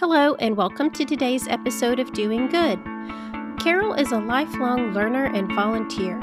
Hello, and welcome to today's episode of Doing Good. Carroll is a lifelong learner and volunteer.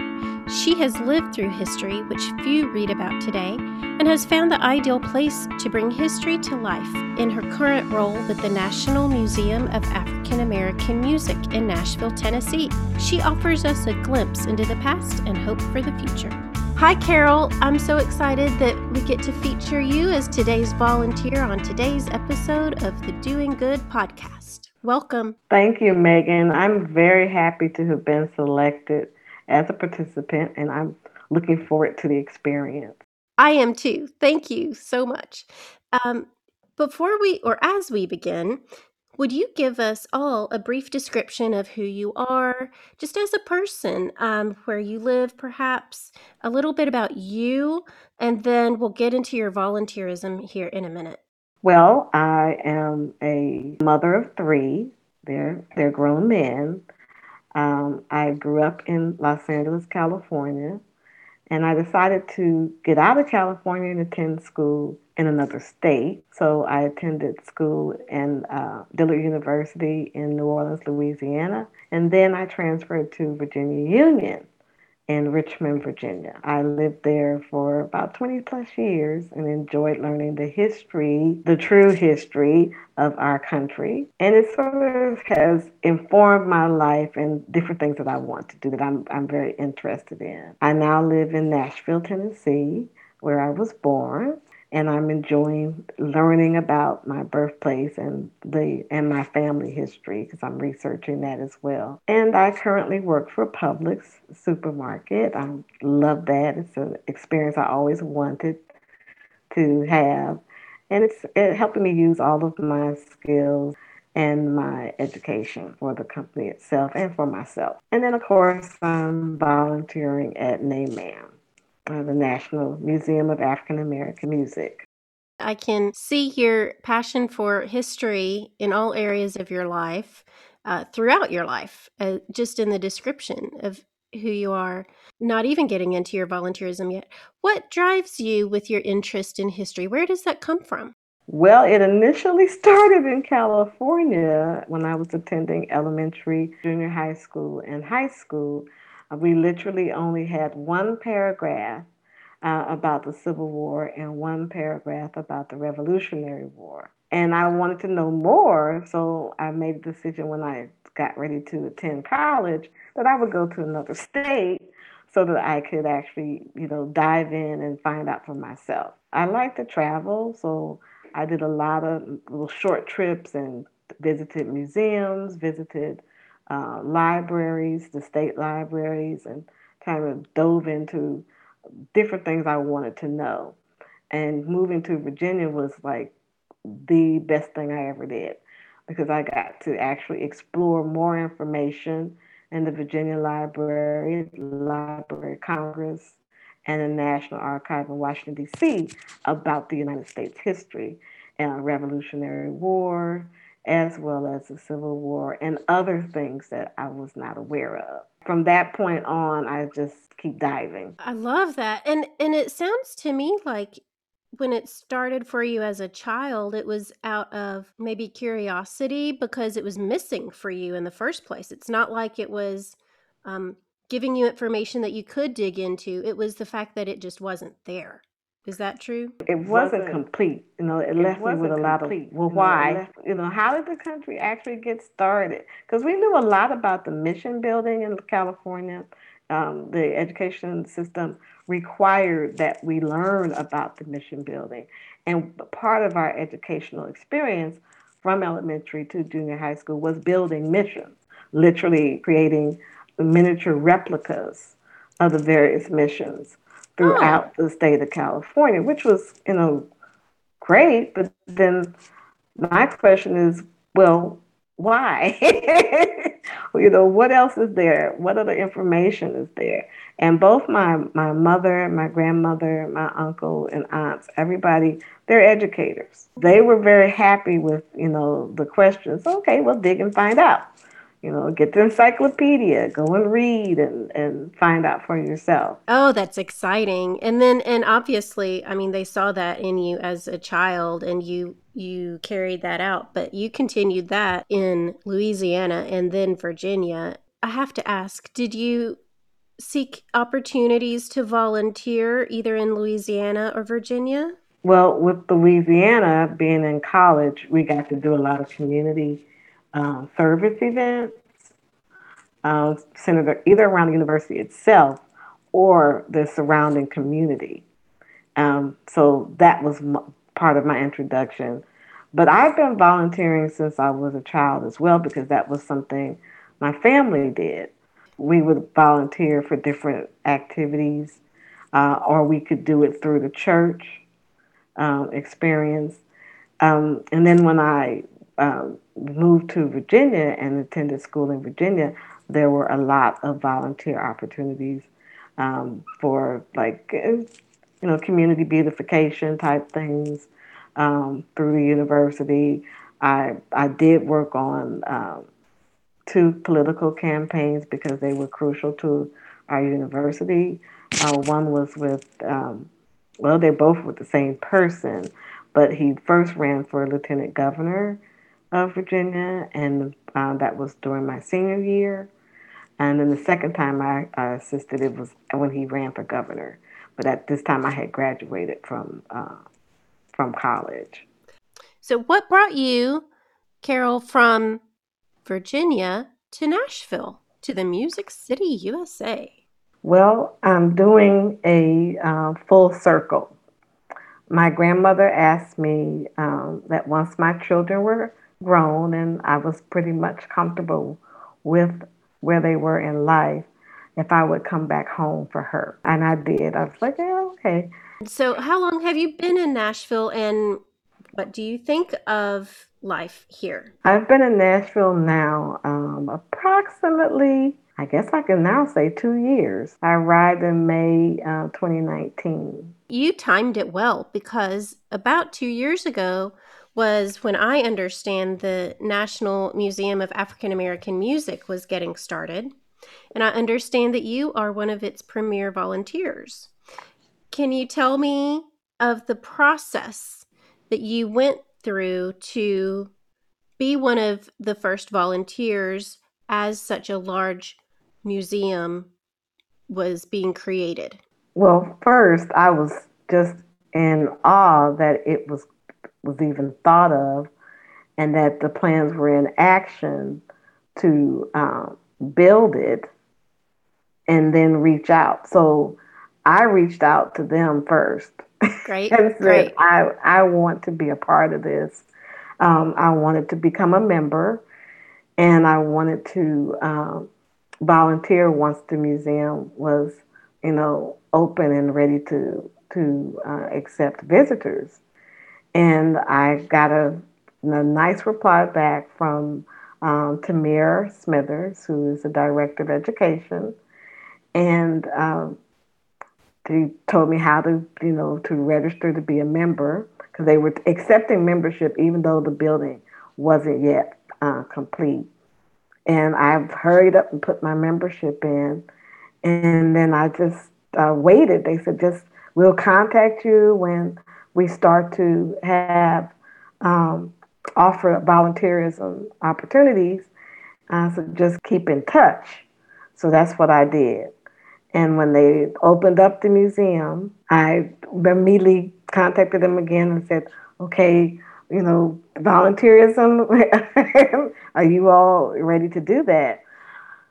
She has lived through history, which few read about today, and has found the ideal place to bring history to life in her current role with the National Museum of African American Music in Nashville, Tennessee. She offers us a glimpse into the past and hope for the future. Hi, Carroll. I'm so excited that we get to feature you as today's volunteer on today's episode of the Doing Good podcast. Welcome. Thank you, Megan. I'm very happy to have been selected as a participant, and I'm looking forward to the experience. I am too. Thank you so much. Um, before we, or as we begin, would you give us all a brief description of who you are, just as a person, um, where you live, perhaps a little bit about you, and then we'll get into your volunteerism here in a minute. Well, I am a mother of three. They're they're grown men. Um, I grew up in Los Angeles, California, and I decided to get out of California and attend school in another state. So I attended school in uh, Dillard University in New Orleans, Louisiana, and then I transferred to Virginia Union in Richmond, Virginia. I lived there for about 20 plus years and enjoyed learning the history, the true history of our country. And it sort of has informed my life and different things that I want to do that I'm, I'm very interested in. I now live in Nashville, Tennessee, where I was born and I'm enjoying learning about my birthplace and the and my family history because I'm researching that as well. And I currently work for Publix supermarket. I love that. It's an experience I always wanted to have, and it's it helping me use all of my skills and my education for the company itself and for myself. And then of course I'm volunteering at NMAAM uh, the National Museum of African American Music. I can see your passion for history in all areas of your life, uh, throughout your life, uh, just in the description of who you are, not even getting into your volunteerism yet. What drives you with your interest in history? Where does that come from? Well, it initially started in California when I was attending elementary, junior high school, and high school. We literally only had one paragraph uh, about the Civil War and one paragraph about the Revolutionary War. And I wanted to know more, so I made a decision when I got ready to attend college that I would go to another state so that I could actually, you know, dive in and find out for myself. I like to travel, so I did a lot of little short trips and visited museums, visited uh, libraries, the state libraries, and kind of dove into different things I wanted to know. And moving to Virginia was like the best thing I ever did because I got to actually explore more information in the Virginia Library, Library Congress, and the National Archive in Washington, D.C. about the United States history and Revolutionary War, as well as the Civil War and other things that I was not aware of. From that point on, I just keep diving. I love that. And and it sounds to me like when it started for you as a child, it was out of maybe curiosity because it was missing for you in the first place. It's not like it was um, giving you information that you could dig into. It was the fact that it just wasn't there. Is that true? It wasn't complete. You know, it, left me with a lot of well, why? You know, how did the country actually get started? Because we knew a lot about the mission building in California. Um, the education system required that we learn about the mission building, and part of our educational experience from elementary to junior high school was building missions, literally creating miniature replicas of the various missions throughout oh. the state of California, which was, you know, great. But then my question is, well, why? you know, what else is there? What other information is there? And both my my mother, my grandmother, my uncle and aunts, everybody, they're educators. They were very happy with, you know, the questions. Okay, well dig and find out you know, get the encyclopedia, go and read and, and find out for yourself. Oh, that's exciting. And then and obviously, I mean, they saw that in you as a child and you you carried that out, but you continued that in Louisiana and then Virginia. I have to ask, did you seek opportunities to volunteer either in Louisiana or Virginia? Well, with Louisiana being in college, we got to do a lot of community um, service events uh, centered either around the university itself or the surrounding community. Um, so that was m- part of my introduction. But I've been volunteering since I was a child as well because that was something my family did. We would volunteer for different activities, uh, or we could do it through the church um, experience. Um, and then when I um, moved to Virginia and attended school in Virginia, there were a lot of volunteer opportunities um, for like you know community beautification type things um, through the university. I I did work on um, two political campaigns because they were crucial to our university. Uh, one was with um, well, they're both with the same person, but he first ran for lieutenant governor of Virginia, and uh, that was during my senior year. And then the second time I uh, assisted, it was when he ran for governor. But at this time, I had graduated from uh, from college. So, what brought you, Carroll, from Virginia to Nashville, to the Music City, USA? Well, I'm doing a uh, full circle. My grandmother asked me um, that once my children were grown and I was pretty much comfortable with where they were in life, if I would come back home for her. And I did. I was like, yeah, okay. So, how long have you been in Nashville and what do you think of life here? I've been in Nashville now um, approximately, I guess I can now say two years. I arrived in May uh, 2019. You timed it well because about two years ago, was when I understand the National Museum of African American Music was getting started. And I understand that you are one of its premier volunteers. Can you tell me of the process that you went through to be one of the first volunteers as such a large museum was being created? Well, first, I was just in awe that it was was even thought of, and that the plans were in action to um, build it and then reach out. So I reached out to them first. Great. and said, Great. I, I want to be a part of this. Um, I wanted to become a member and I wanted to um, volunteer once the museum was, you know, open and ready to to uh, accept visitors. And I got a, a nice reply back from um, Tamir Smithers, who is the director of education, and um, told me how to, you know, to register to be a member because they were accepting membership even though the building wasn't yet uh, complete. And I've hurried up and put my membership in, and then I just uh, waited. They said, just we'll contact you when we start to have um, offer volunteerism opportunities. Uh, so just keep in touch. So that's what I did. And when they opened up the museum, I immediately contacted them again and said, okay, you know, volunteerism, are you all ready to do that?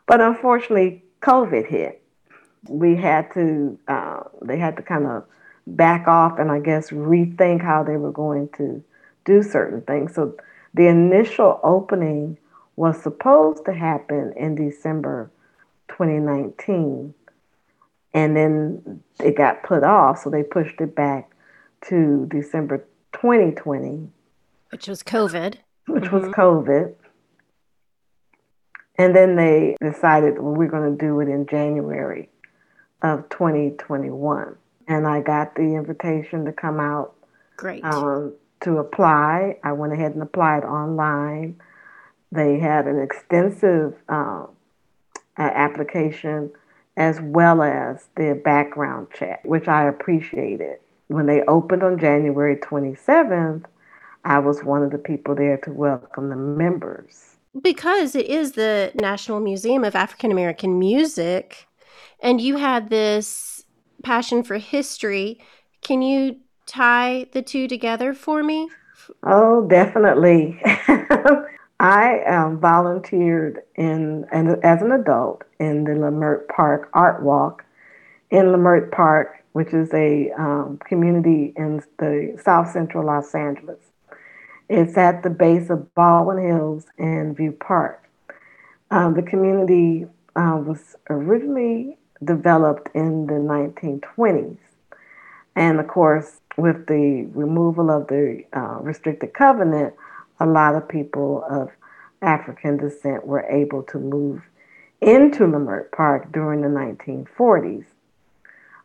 But unfortunately, COVID hit. We had to, uh, they had to kind of back off and I guess rethink how they were going to do certain things. So the initial opening was supposed to happen in December 2019 and then it got put off so they pushed it back to December 2020 which was COVID which mm-hmm. was COVID and then they decided well, we're going to do it in January of 2021 and I got the invitation to come out. Great. Um, to apply, I went ahead and applied online. They had an extensive um, application as well as their background check, which I appreciated. When they opened on January 27th, I was one of the people there to welcome the members. Because it is the National Museum of African American Music, and you had this passion for history. Can you tie the two together for me? Oh, definitely. I um, volunteered in, and as an adult in the Leimert Park Art Walk in Leimert Park, which is a um, community in the south central Los Angeles. It's at the base of Baldwin Hills and View Park. Um, the community uh, was originally developed in the 1920s. And of course, with the removal of the uh, restricted covenant, a lot of people of African descent were able to move into Leimert Park during the 1940s.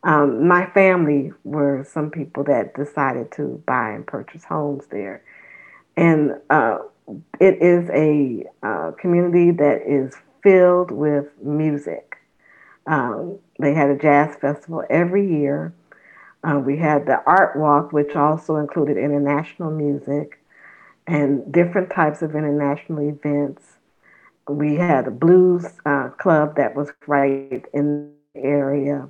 Um, my family were some people that decided to buy and purchase homes there. And uh, it is a uh, community that is filled with music. Um, they had a jazz festival every year. Uh, we had the art walk, which also included international music and different types of international events. We had a blues uh, club that was right in the area.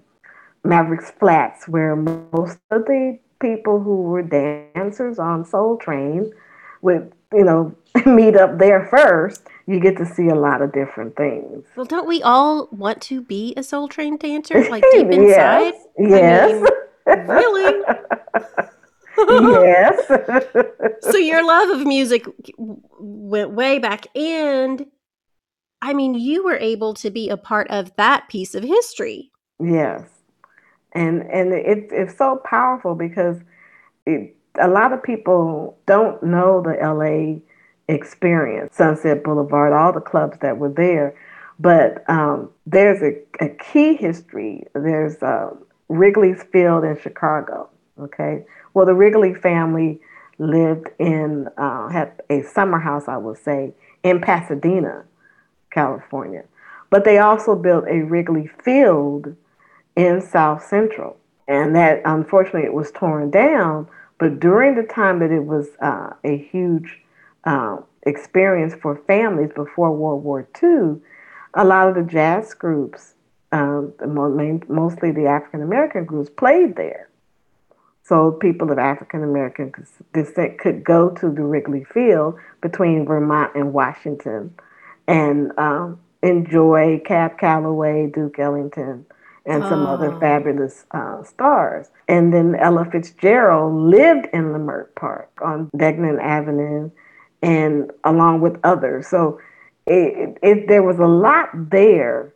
Mavericks Flats, where most of the people who were dancers on Soul Train would, you know, meet up there first. You get to see a lot of different things. Well, don't we all want to be a Soul Train dancer, like deep inside? yes. yes. I mean, really? yes. so your love of music went way back and I mean you were able to be a part of that piece of history. Yes. And and it, it's so powerful because it, a lot of people don't know the LA experience, Sunset Boulevard, all the clubs that were there. But um, there's a, a, key history. There's uh, Wrigley's Field in Chicago. Okay, well, the Wrigley family lived in, uh, had a summer house, I would say, in Pasadena, California. But they also built a Wrigley Field in South Central. And that, unfortunately, it was torn down. But during the time that it was uh, a huge uh, experience for families before World War II, a lot of the jazz groups, um, mostly the African American groups, played there. So people of African American descent could go to the Wrigley Field between Vermont and Washington and um, enjoy Cab Calloway, Duke Ellington, and some oh. other fabulous uh, stars. And then Ella Fitzgerald lived in Leimert Park on Degnan Avenue and along with others. So it, it, there was a lot there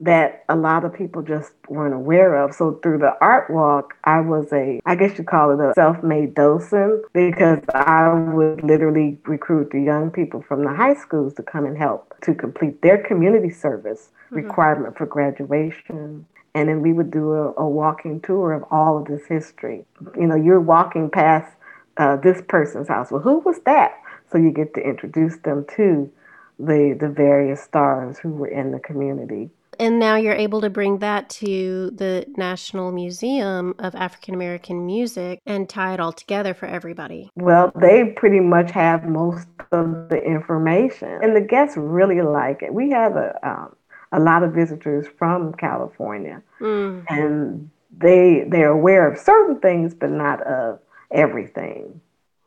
that a lot of people just weren't aware of. So through the art walk, I was a, I guess you call it a self-made docent because I would literally recruit the young people from the high schools to come and help to complete their community service mm-hmm. requirement for graduation. And then we would do a, a, walking tour of all of this history. You know, you're walking past uh, this person's house. Well, who was that? So you get to introduce them to the the various stars who were in the community. And now you're able to bring that to the National Museum of African American Music and tie it all together for everybody. Well, they pretty much have most of the information, and the guests really like it. We have a um, a lot of visitors from California, mm. and they they're aware of certain things, but not of everything.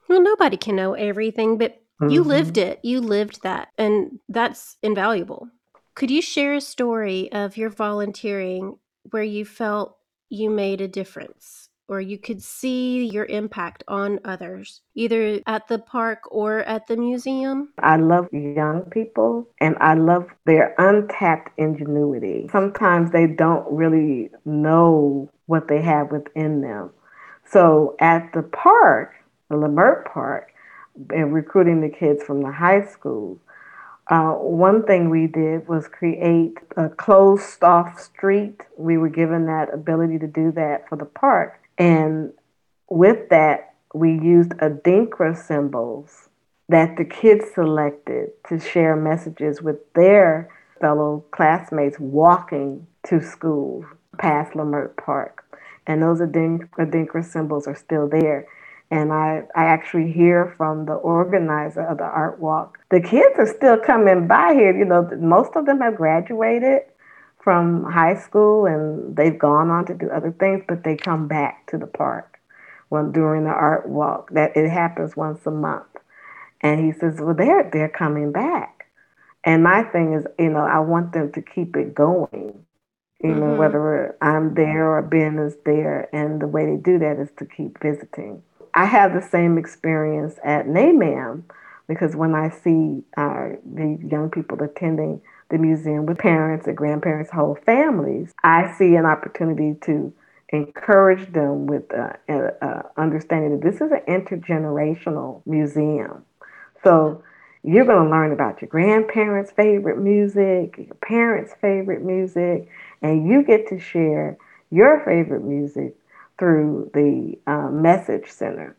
Well, nobody can know everything, but mm-hmm. you lived it. You lived that, and that's invaluable. Could you share a story of your volunteering where you felt you made a difference or you could see your impact on others, either at the park or at the museum? I love young people and I love their untapped ingenuity. Sometimes they don't really know what they have within them. So at the park, the Leimert Park, and recruiting the kids from the high school, uh, one thing we did was create a closed off street. We were given that ability to do that for the park. And with that, we used Adinkra symbols that the kids selected to share messages with their fellow classmates walking to school past Leimert Park. And those Adinkra symbols are still there. And I, I actually hear from the organizer of the art walk. The kids are still coming by here. You know, most of them have graduated from high school and they've gone on to do other things, but they come back to the park when during the art walk. That it happens once a month. And he says, Well, they're they're coming back. And my thing is, you know, I want them to keep it going. You know, mm-hmm. whether I'm there or Ben is there. And the way they do that is to keep visiting. I have the same experience at NMAAM because when I see uh, the young people attending the museum with parents and grandparents, whole families, I see an opportunity to encourage them with uh, uh, understanding that this is an intergenerational museum. So you're going to learn about your grandparents' favorite music, your parents' favorite music, and you get to share your favorite music through the uh, message center.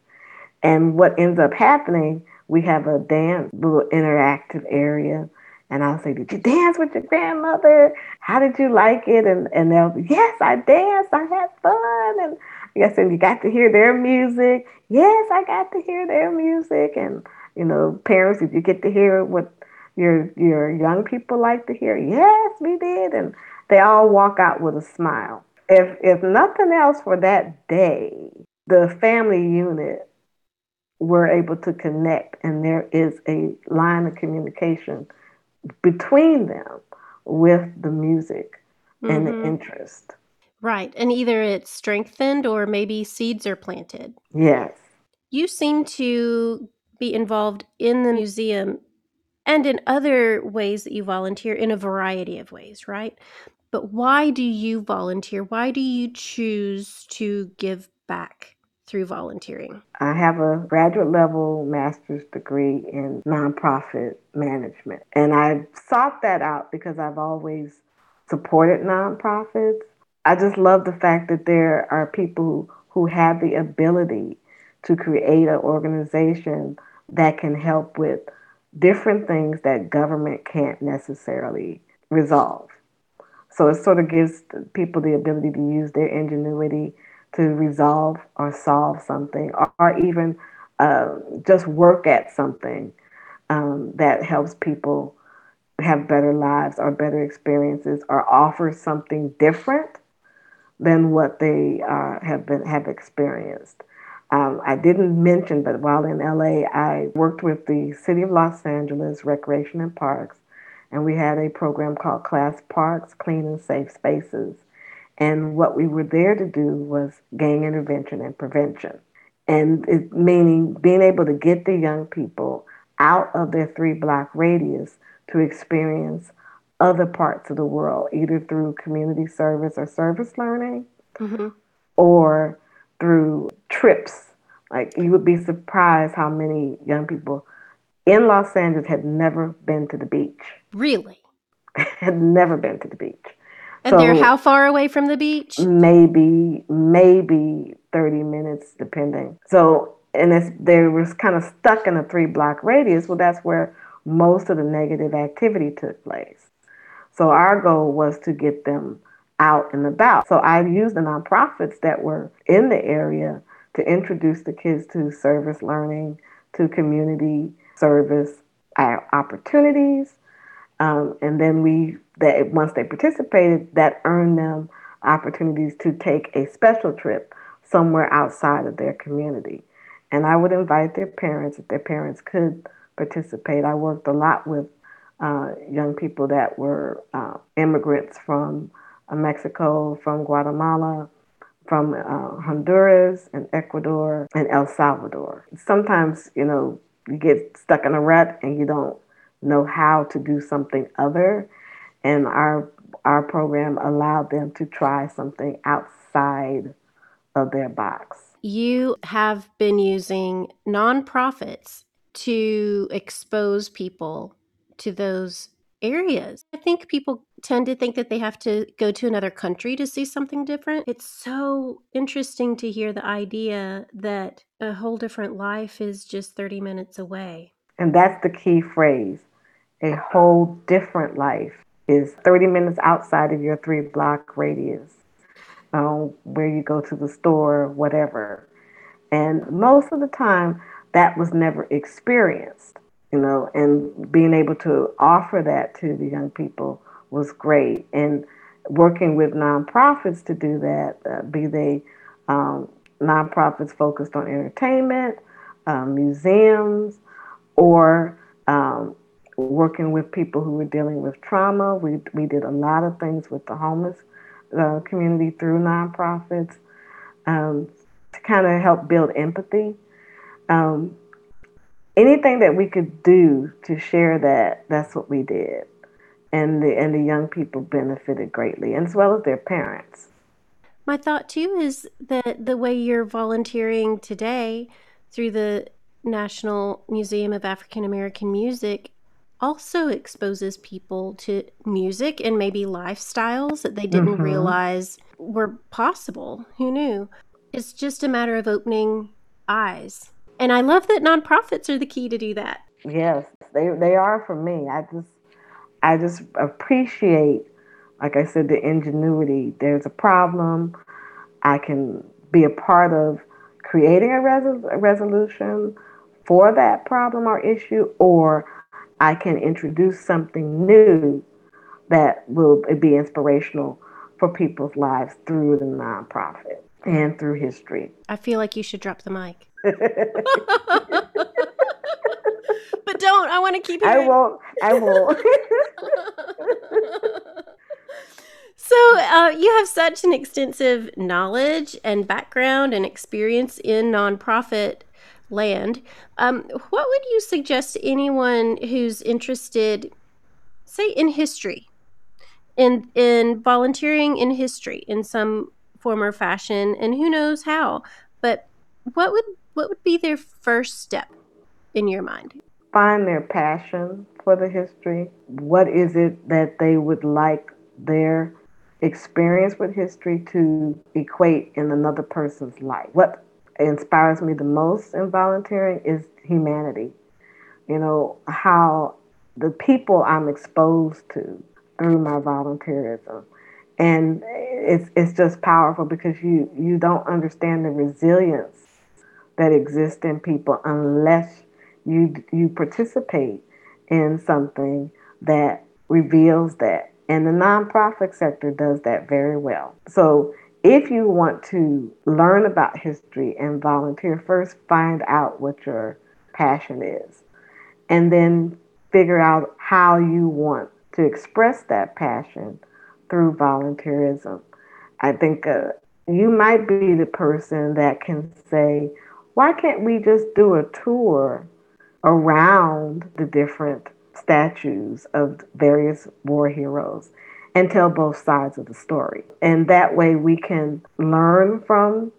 And what ends up happening, we have a dance, little interactive area. And I'll say, Did you dance with your grandmother? How did you like it? And, and they'll be, Yes, I danced. I had fun. And yes, and you got to hear their music. Yes, I got to hear their music. And, you know, parents, did you get to hear what your your young people like to hear? Yes, we did. And they all walk out with a smile if if nothing else for that day, the family unit were able to connect and there is a line of communication between them with the music mm-hmm. and the mm-hmm. interest. Right. And either it's strengthened or maybe seeds are planted. Yes. You seem to be involved in the museum and in other ways that you volunteer in a variety of ways, right? But why do you volunteer? Why do you choose to give back through volunteering? I have a graduate level master's degree in nonprofit management. And I sought that out because I've always supported nonprofits. I just love the fact that there are people who have the ability to create an organization that can help with different things that government can't necessarily resolve. So it sort of gives people the ability to use their ingenuity to resolve or solve something, or, or even uh, just work at something um, that helps people have better lives or better experiences, or offer something different than what they uh, have been have experienced. Um, I didn't mention, but while in LA, I worked with the City of Los Angeles Recreation and Parks and we had a program called Class Parks Clean and Safe Spaces. And what we were there to do was gang intervention and prevention. And it, meaning being able to get the young people out of their three block radius to experience other parts of the world, either through community service or service learning mm-hmm. or through trips. Like you would be surprised how many young people in Los Angeles had never been to the beach. Really? had never been to the beach. And so they're how far away from the beach? Maybe, maybe 30 minutes, depending. So, and it's, they were kind of stuck in a three block radius. Well, that's where most of the negative activity took place. So, our goal was to get them out and about. So, I used the nonprofits that were in the area to introduce the kids to service learning, to community service uh, opportunities. Um, and then we, that once they participated, that earned them opportunities to take a special trip somewhere outside of their community. And I would invite their parents if their parents could participate. I worked a lot with uh, young people that were uh, immigrants from uh, Mexico, from Guatemala, from uh, Honduras and Ecuador and El Salvador. Sometimes, you know, you get stuck in a rut and you don't know how to do something other. And our our program allowed them to try something outside of their box. You have been using nonprofits to expose people to those areas. I think people tend to think that they have to go to another country to see something different. It's so interesting to hear the idea that a whole different life is just 30 minutes away. And that's the key phrase. A whole different life is 30 minutes outside of your three block radius, um, where you go to the store, whatever. And most of the time, that was never experienced, you know, and being able to offer that to the young people was great. And working with nonprofits to do that, uh, be they um, nonprofits focused on entertainment, um, museums, or um, working with people who were dealing with trauma. We, we did a lot of things with the homeless uh, community through nonprofits um, to kind of help build empathy. Um, anything that we could do to share that, that's what we did. And the, and the young people benefited greatly, as well as their parents. My thought too is that the way you're volunteering today through the National Museum of African American Music also exposes people to music and maybe lifestyles that they didn't mm-hmm. realize were possible. Who knew? It's just a matter of opening eyes. And I love that nonprofits are the key to do that. Yes, they they are for me. I just I just appreciate like I said the ingenuity. There's a problem. I can be a part of creating a, res- a resolution for that problem or issue or I can introduce something new that will be inspirational for people's lives through the nonprofit and through history. I feel like you should drop the mic. but don't. I want to keep. I won't. I won't. so uh, you have such an extensive knowledge and background and experience in nonprofit land. Um, what would you suggest to anyone who's interested, say, in history, in in volunteering in history in some form or fashion, and who knows how? But what would what would be their first step in your mind? Find their passion for the history. What is it that they would like their experience with history to equate in another person's life? What inspires me the most in volunteering is humanity. You know, how the people I'm exposed to through my volunteerism. And it's it's just powerful because you you don't understand the resilience that exists in people unless you you participate in something that reveals that. And the nonprofit sector does that very well. So if you want to learn about history and volunteer, first find out what your passion is, and then figure out how you want to express that passion through volunteerism. I think uh, you might be the person that can say, why can't we just do a tour around the different statues of various war heroes and tell both sides of the story. And that way we can learn from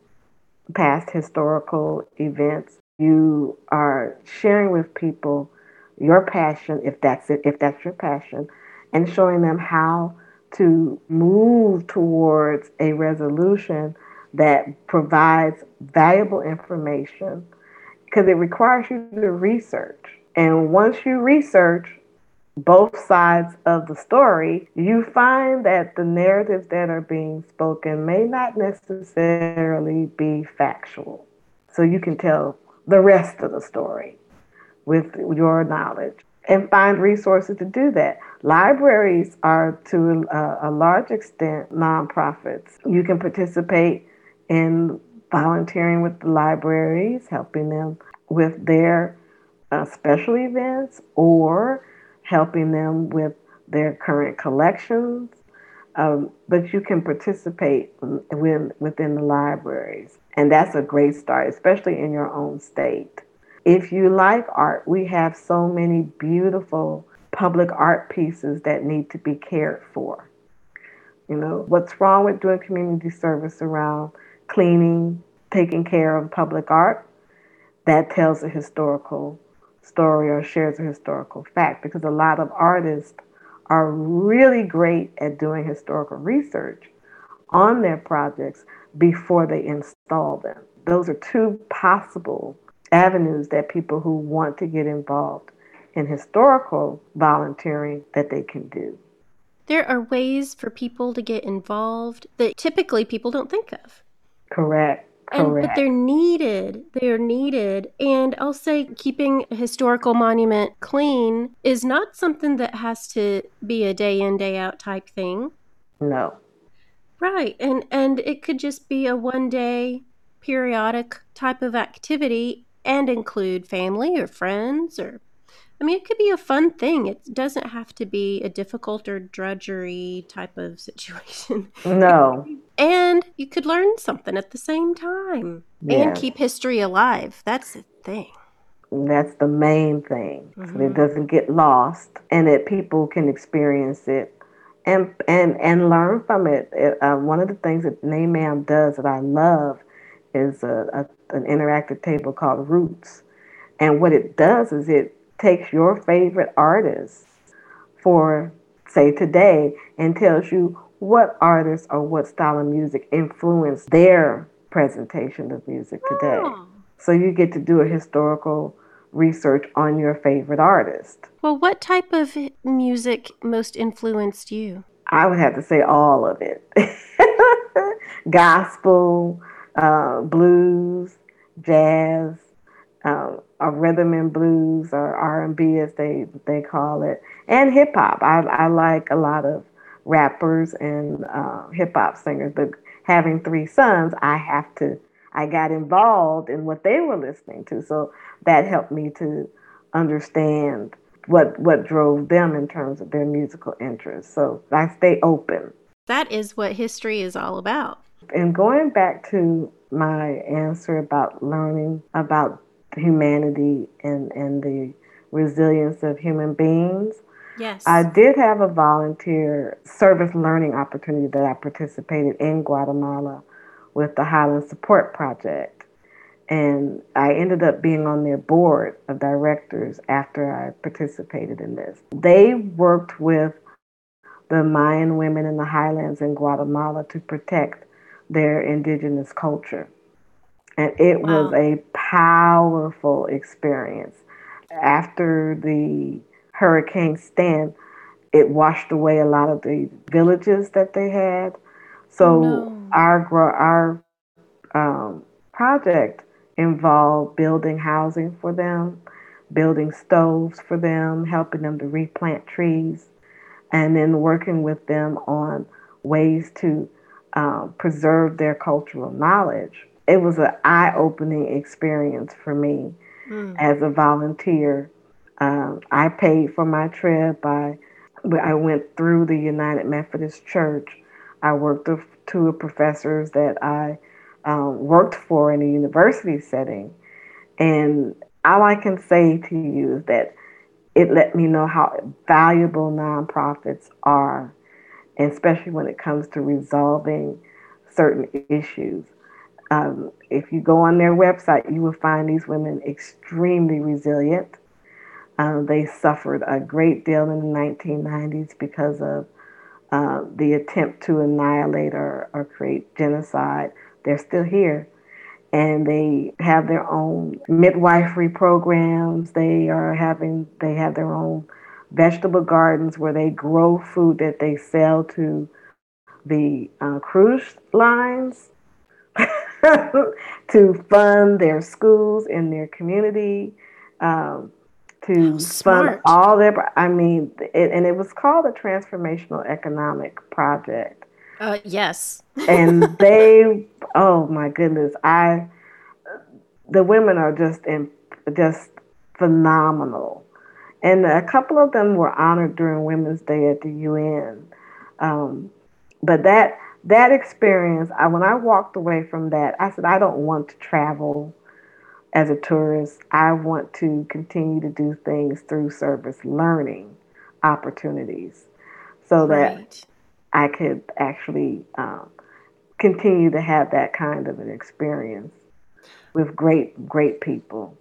past historical events. You are sharing with people your passion, if that's it, if that's your passion, and showing them how to move towards a resolution that provides valuable information because it requires you to research. And once you research, both sides of the story, you find that the narratives that are being spoken may not necessarily be factual. So you can tell the rest of the story with your knowledge and find resources to do that. Libraries are to a, a large extent nonprofits. You can participate in volunteering with the libraries, helping them with their uh, special events or helping them with their current collections. Um, but you can participate within, within the libraries. And that's a great start, especially in your own state. If you like art, we have so many beautiful public art pieces that need to be cared for. You know, what's wrong with doing community service around cleaning, taking care of public art? That tells a historical story or shares a historical fact because a lot of artists are really great at doing historical research on their projects before they install them. Those are two possible avenues that people who want to get involved in historical volunteering that they can do. There are ways for people to get involved that typically people don't think of. Correct. And, but they're needed. They're needed. And I'll say keeping a historical monument clean is not something that has to be a day in, day out type thing. No. Right. And and it could just be a one day periodic type of activity and include family or friends or I mean, it could be a fun thing. It doesn't have to be a difficult or drudgery type of situation. No. and you could learn something at the same time and keep history alive. That's the thing. That's the main thing. Mm-hmm. So it doesn't get lost and that people can experience it and and and learn from it. it uh, one of the things that NMAAM does that I love is a, a, an interactive table called Roots. And what it does is it takes your favorite artist for, say, today and tells you what artists or what style of music influenced their presentation of music today. Oh. So you get to do a historical research on your favorite artist. Well, what type of music most influenced you? I would have to say all of it gospel, uh, blues, jazz, um, or rhythm and blues or R&B as they they call it, and hip hop. I, I like a lot of rappers and uh, hip hop singers, but having three sons, I have to. I got involved in what they were listening to, so that helped me to understand what what drove them in terms of their musical interests. So I stay open. That is what history is all about. And going back to my answer about learning about humanity and, and the resilience of human beings. Yes. I did have a volunteer service learning opportunity that I participated in Guatemala with the Highland Support Project. And I ended up being on their board of directors after I participated in this. They worked with the Mayan women in the highlands in Guatemala to protect their indigenous culture. And it wow. was a powerful experience. After the Hurricane Stan, it washed away a lot of the villages that they had. So oh, no. our our um, project involved building housing for them, building stoves for them, helping them to replant trees, and then working with them on ways to um, preserve their cultural knowledge it was an eye opening experience for me mm. as a volunteer. Um, I paid for my trip. I, I went through the United Methodist Church. I worked with two professors that I um, worked for in a university setting. And all I can say to you is that it let me know how valuable nonprofits are, especially when it comes to resolving certain issues. Um, if you go on their website, you will find these women extremely resilient. Uh, they suffered a great deal in the 1990s because of uh, the attempt to annihilate or, or create genocide. They're still here. And they have their own midwifery programs. They are having, they have their own vegetable gardens where they grow food that they sell to the uh, cruise lines to fund their schools in their community, um, to fund all their. I mean, it, and it was called a transformational economic project. Uh, yes. and they, oh my goodness, I, the women are just in, just phenomenal, and a couple of them were honored during Women's Day at the UN. Um, but that that experience, I, when I walked away from that, I said, I don't want to travel as a tourist. I want to continue to do things through service learning opportunities so right. that I could actually um, continue to have that kind of an experience with great, great people.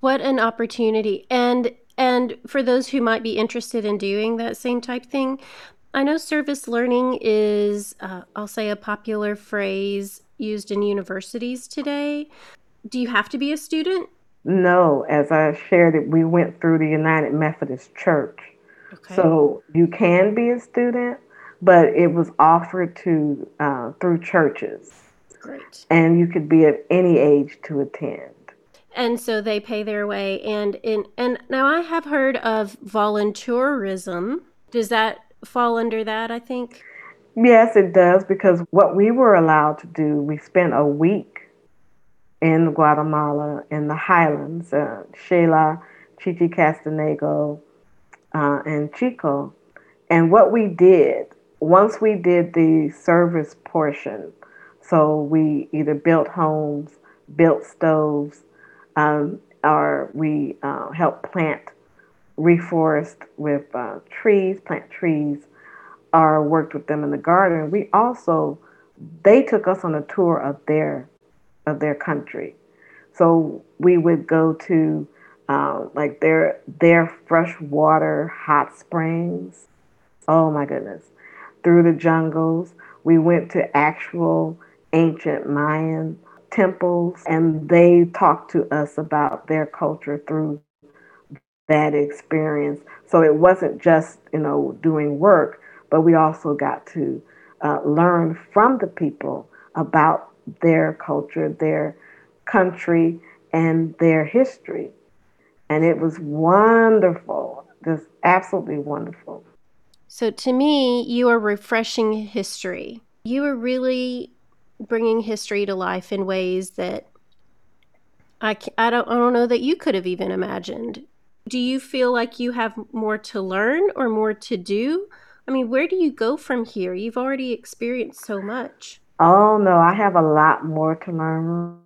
What an opportunity. And and for those who might be interested in doing that same type thing, I know service learning is, uh, I'll say, a popular phrase used in universities today. Do you have to be a student No, as I shared it, we went through the United Methodist Church. Okay. So you can be a student, but it was offered to uh, through churches. Great. And you could be of any age to attend. And so they pay their way. And in and now I have heard of voluntourism. Does that fall under that? I think. Yes, it does because what we were allowed to do, we spent a week in Guatemala in the highlands, uh, Chichicastenango, uh, and Chico. And what we did, once we did the service portion, so we either built homes, built stoves, um, or we uh, helped plant, reforest with uh, trees, plant trees, or worked with them in the garden. We also, they took us on a tour of their, of their country. So we would go to uh, like their their freshwater hot springs. Oh my goodness! Through the jungles, we went to actual ancient Mayan temples, and they talked to us about their culture through that experience. So it wasn't just you know doing work, but we also got to uh, learn from the people about their culture, their country, and their history. And it was wonderful, just absolutely wonderful. So to me, you are refreshing history. You are really bringing history to life in ways that I, I, don't, I don't know that you could have even imagined. Do you feel like you have more to learn or more to do? I mean, where do you go from here? You've already experienced so much. Oh, no, I have a lot more to learn.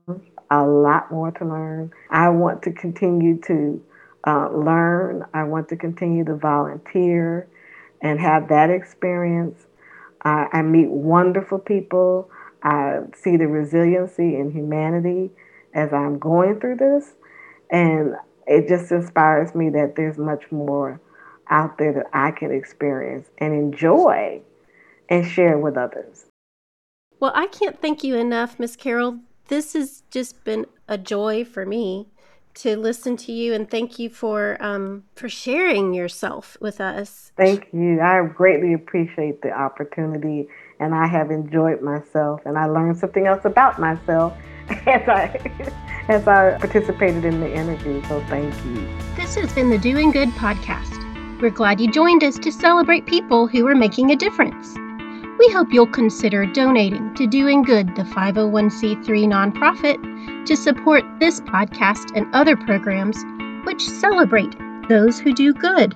A lot more to learn. I want to continue to uh, learn. I want to continue to volunteer and have that experience. Uh, I meet wonderful people. I see the resiliency and humanity as I'm going through this. And it just inspires me that there's much more out there that I can experience and enjoy and share with others. Well, I can't thank you enough, Miss Carroll. This has just been a joy for me to listen to you and thank you for um, for sharing yourself with us. Thank you. I greatly appreciate the opportunity and I have enjoyed myself and I learned something else about myself as I as I participated in the interview. So thank you. This has been the Doing Good podcast. We're glad you joined us to celebrate people who are making a difference. We hope you'll consider donating to Doing Good, the 501c3 nonprofit, to support this podcast and other programs which celebrate those who do good.